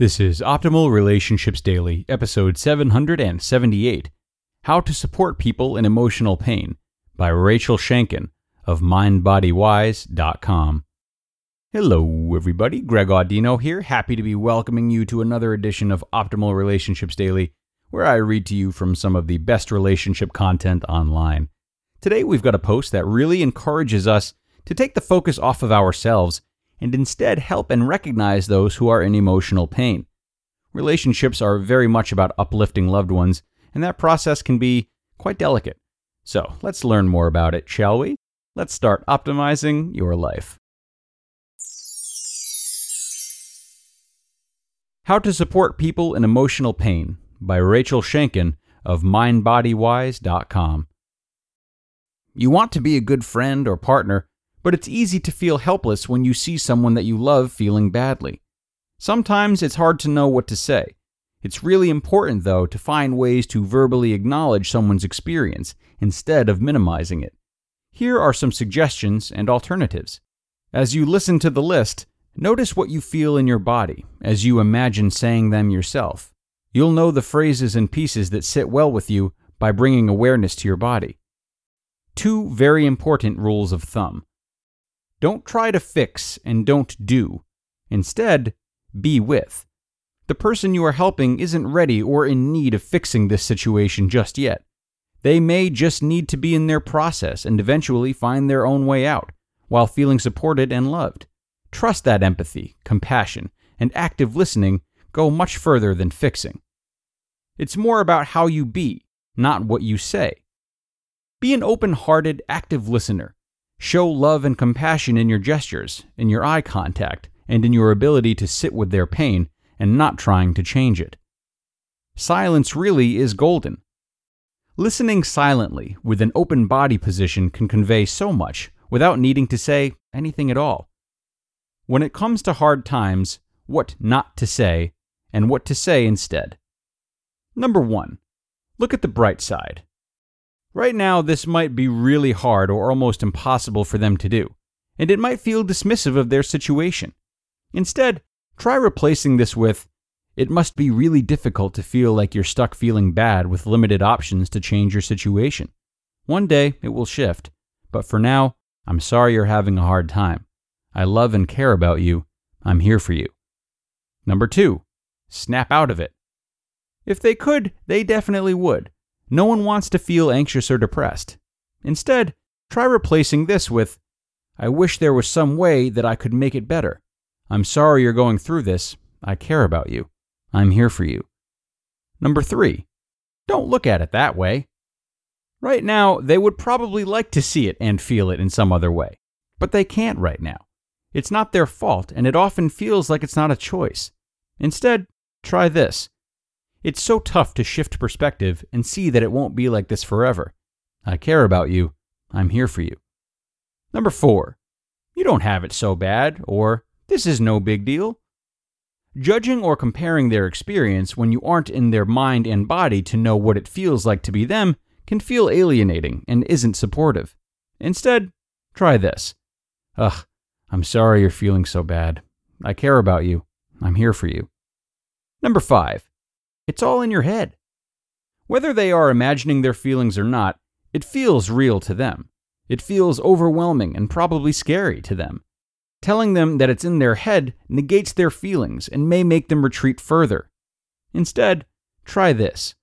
This is Optimal Relationships Daily, episode 778 How to Support People in Emotional Pain by Rachel Shanken of MindBodyWise.com. Hello, everybody. Greg Audino here. Happy to be welcoming you to another edition of Optimal Relationships Daily, where I read to you from some of the best relationship content online. Today, we've got a post that really encourages us to take the focus off of ourselves and instead help and recognize those who are in emotional pain. Relationships are very much about uplifting loved ones, and that process can be quite delicate. So let's learn more about it, shall we? Let's start optimizing your life. How to Support People in Emotional Pain by Rachel Shanken of MindBodyWise.com. You want to be a good friend or partner but it's easy to feel helpless when you see someone that you love feeling badly. Sometimes it's hard to know what to say. It's really important, though, to find ways to verbally acknowledge someone's experience instead of minimizing it. Here are some suggestions and alternatives. As you listen to the list, notice what you feel in your body as you imagine saying them yourself. You'll know the phrases and pieces that sit well with you by bringing awareness to your body. Two very important rules of thumb. Don't try to fix and don't do. Instead, be with. The person you are helping isn't ready or in need of fixing this situation just yet. They may just need to be in their process and eventually find their own way out while feeling supported and loved. Trust that empathy, compassion, and active listening go much further than fixing. It's more about how you be, not what you say. Be an open hearted, active listener Show love and compassion in your gestures, in your eye contact, and in your ability to sit with their pain and not trying to change it. Silence really is golden. Listening silently with an open body position can convey so much without needing to say anything at all. When it comes to hard times, what not to say and what to say instead. Number one, look at the bright side. Right now, this might be really hard or almost impossible for them to do, and it might feel dismissive of their situation. Instead, try replacing this with, It must be really difficult to feel like you're stuck feeling bad with limited options to change your situation. One day it will shift, but for now, I'm sorry you're having a hard time. I love and care about you. I'm here for you. Number two, snap out of it. If they could, they definitely would. No one wants to feel anxious or depressed. Instead, try replacing this with, I wish there was some way that I could make it better. I'm sorry you're going through this. I care about you. I'm here for you. Number three, don't look at it that way. Right now, they would probably like to see it and feel it in some other way, but they can't right now. It's not their fault, and it often feels like it's not a choice. Instead, try this. It's so tough to shift perspective and see that it won't be like this forever. I care about you. I'm here for you. Number four, you don't have it so bad, or this is no big deal. Judging or comparing their experience when you aren't in their mind and body to know what it feels like to be them can feel alienating and isn't supportive. Instead, try this. Ugh, I'm sorry you're feeling so bad. I care about you. I'm here for you. Number five, it's all in your head. Whether they are imagining their feelings or not, it feels real to them. It feels overwhelming and probably scary to them. Telling them that it's in their head negates their feelings and may make them retreat further. Instead, try this.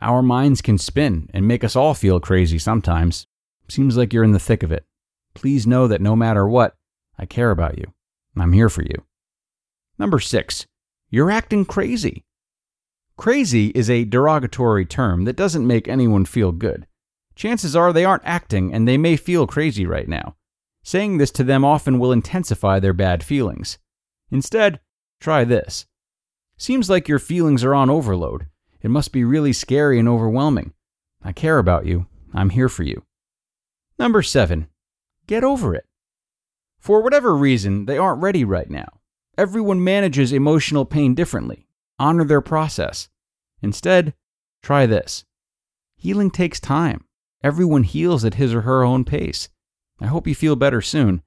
Our minds can spin and make us all feel crazy sometimes. Seems like you're in the thick of it. Please know that no matter what, I care about you. I'm here for you. Number six, you're acting crazy. Crazy is a derogatory term that doesn't make anyone feel good. Chances are they aren't acting and they may feel crazy right now. Saying this to them often will intensify their bad feelings. Instead, try this. Seems like your feelings are on overload. It must be really scary and overwhelming. I care about you. I'm here for you. Number seven, get over it. For whatever reason, they aren't ready right now. Everyone manages emotional pain differently. Honor their process. Instead, try this. Healing takes time. Everyone heals at his or her own pace. I hope you feel better soon.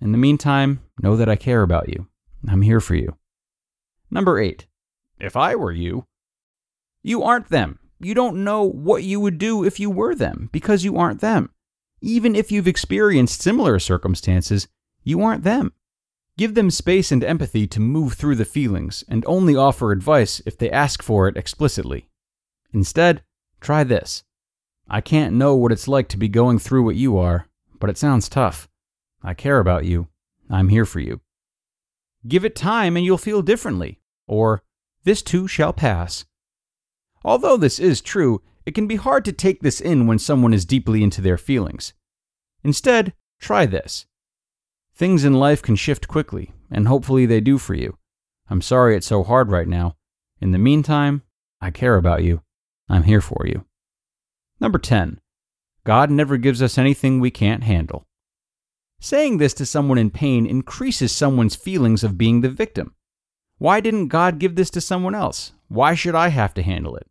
In the meantime, know that I care about you. I'm here for you. Number 8. If I were you, you aren't them. You don't know what you would do if you were them because you aren't them. Even if you've experienced similar circumstances, you aren't them. Give them space and empathy to move through the feelings and only offer advice if they ask for it explicitly. Instead, try this. I can't know what it's like to be going through what you are, but it sounds tough. I care about you. I'm here for you. Give it time and you'll feel differently. Or, this too shall pass. Although this is true, it can be hard to take this in when someone is deeply into their feelings. Instead, try this. Things in life can shift quickly, and hopefully they do for you. I'm sorry it's so hard right now. In the meantime, I care about you. I'm here for you. Number 10. God never gives us anything we can't handle. Saying this to someone in pain increases someone's feelings of being the victim. Why didn't God give this to someone else? Why should I have to handle it?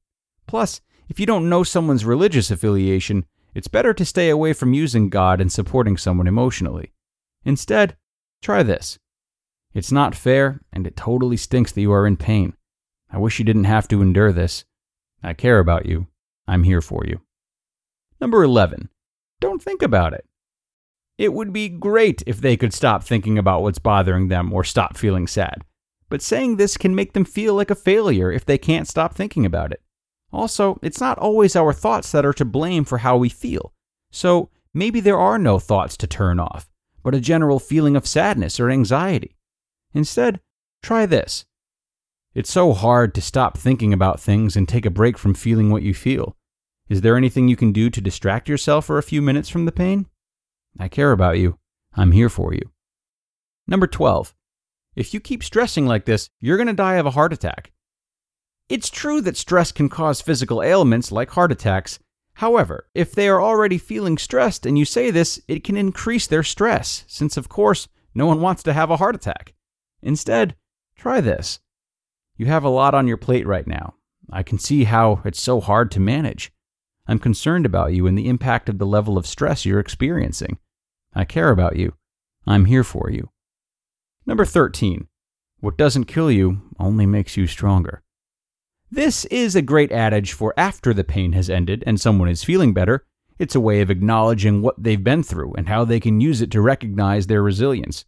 Plus, if you don't know someone's religious affiliation, it's better to stay away from using God and supporting someone emotionally. Instead, try this. It's not fair, and it totally stinks that you are in pain. I wish you didn't have to endure this. I care about you. I'm here for you. Number 11. Don't think about it. It would be great if they could stop thinking about what's bothering them or stop feeling sad. But saying this can make them feel like a failure if they can't stop thinking about it. Also, it's not always our thoughts that are to blame for how we feel. So maybe there are no thoughts to turn off, but a general feeling of sadness or anxiety. Instead, try this. It's so hard to stop thinking about things and take a break from feeling what you feel. Is there anything you can do to distract yourself for a few minutes from the pain? I care about you. I'm here for you. Number 12. If you keep stressing like this, you're going to die of a heart attack. It's true that stress can cause physical ailments like heart attacks. However, if they are already feeling stressed and you say this, it can increase their stress, since of course, no one wants to have a heart attack. Instead, try this. You have a lot on your plate right now. I can see how it's so hard to manage. I'm concerned about you and the impact of the level of stress you're experiencing. I care about you. I'm here for you. Number 13. What doesn't kill you only makes you stronger. This is a great adage for after the pain has ended and someone is feeling better. It's a way of acknowledging what they've been through and how they can use it to recognize their resilience.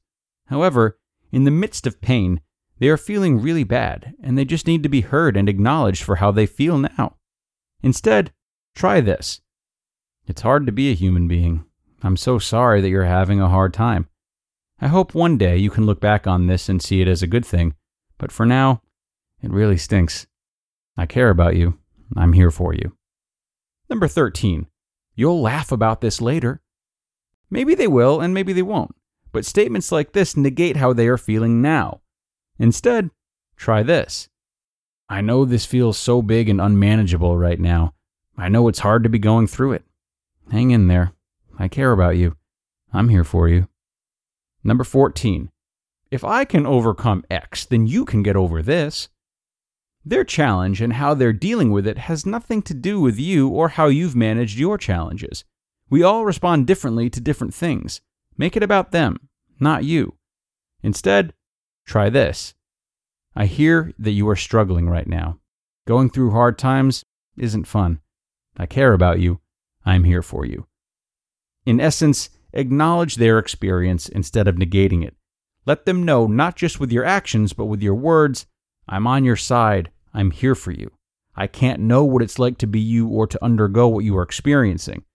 However, in the midst of pain, they are feeling really bad and they just need to be heard and acknowledged for how they feel now. Instead, try this. It's hard to be a human being. I'm so sorry that you're having a hard time. I hope one day you can look back on this and see it as a good thing, but for now, it really stinks. I care about you. I'm here for you. Number 13. You'll laugh about this later. Maybe they will, and maybe they won't, but statements like this negate how they are feeling now. Instead, try this. I know this feels so big and unmanageable right now. I know it's hard to be going through it. Hang in there. I care about you. I'm here for you. Number 14. If I can overcome X, then you can get over this. Their challenge and how they're dealing with it has nothing to do with you or how you've managed your challenges. We all respond differently to different things. Make it about them, not you. Instead, try this. I hear that you are struggling right now. Going through hard times isn't fun. I care about you. I'm here for you. In essence, acknowledge their experience instead of negating it. Let them know not just with your actions, but with your words I'm on your side. I'm here for you. I can't know what it's like to be you or to undergo what you are experiencing.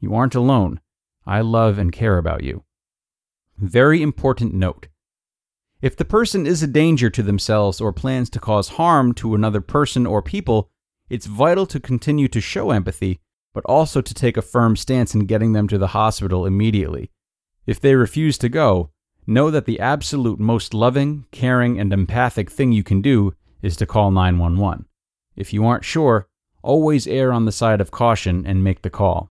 You aren't alone. I love and care about you. Very important note. If the person is a danger to themselves or plans to cause harm to another person or people, it's vital to continue to show empathy, but also to take a firm stance in getting them to the hospital immediately. If they refuse to go, know that the absolute most loving, caring, and empathic thing you can do is to call 911. If you aren't sure, always err on the side of caution and make the call.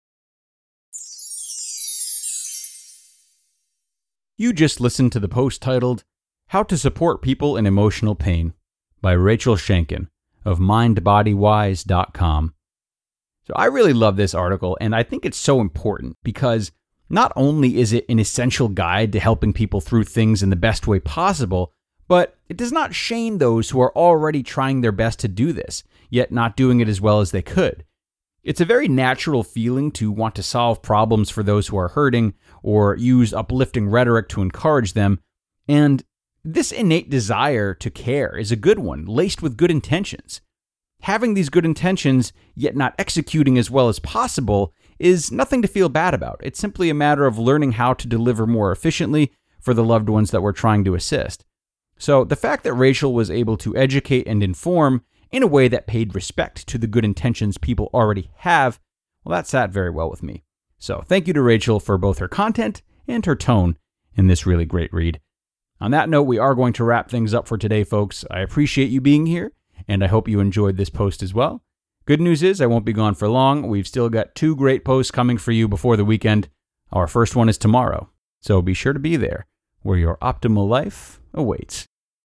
You just listened to the post titled How to Support People in Emotional Pain by Rachel Shanken of mindbodywise.com. So I really love this article and I think it's so important because not only is it an essential guide to helping people through things in the best way possible, But it does not shame those who are already trying their best to do this, yet not doing it as well as they could. It's a very natural feeling to want to solve problems for those who are hurting or use uplifting rhetoric to encourage them, and this innate desire to care is a good one, laced with good intentions. Having these good intentions, yet not executing as well as possible, is nothing to feel bad about. It's simply a matter of learning how to deliver more efficiently for the loved ones that we're trying to assist. So, the fact that Rachel was able to educate and inform in a way that paid respect to the good intentions people already have, well, that sat very well with me. So, thank you to Rachel for both her content and her tone in this really great read. On that note, we are going to wrap things up for today, folks. I appreciate you being here, and I hope you enjoyed this post as well. Good news is I won't be gone for long. We've still got two great posts coming for you before the weekend. Our first one is tomorrow, so be sure to be there, where your optimal life awaits.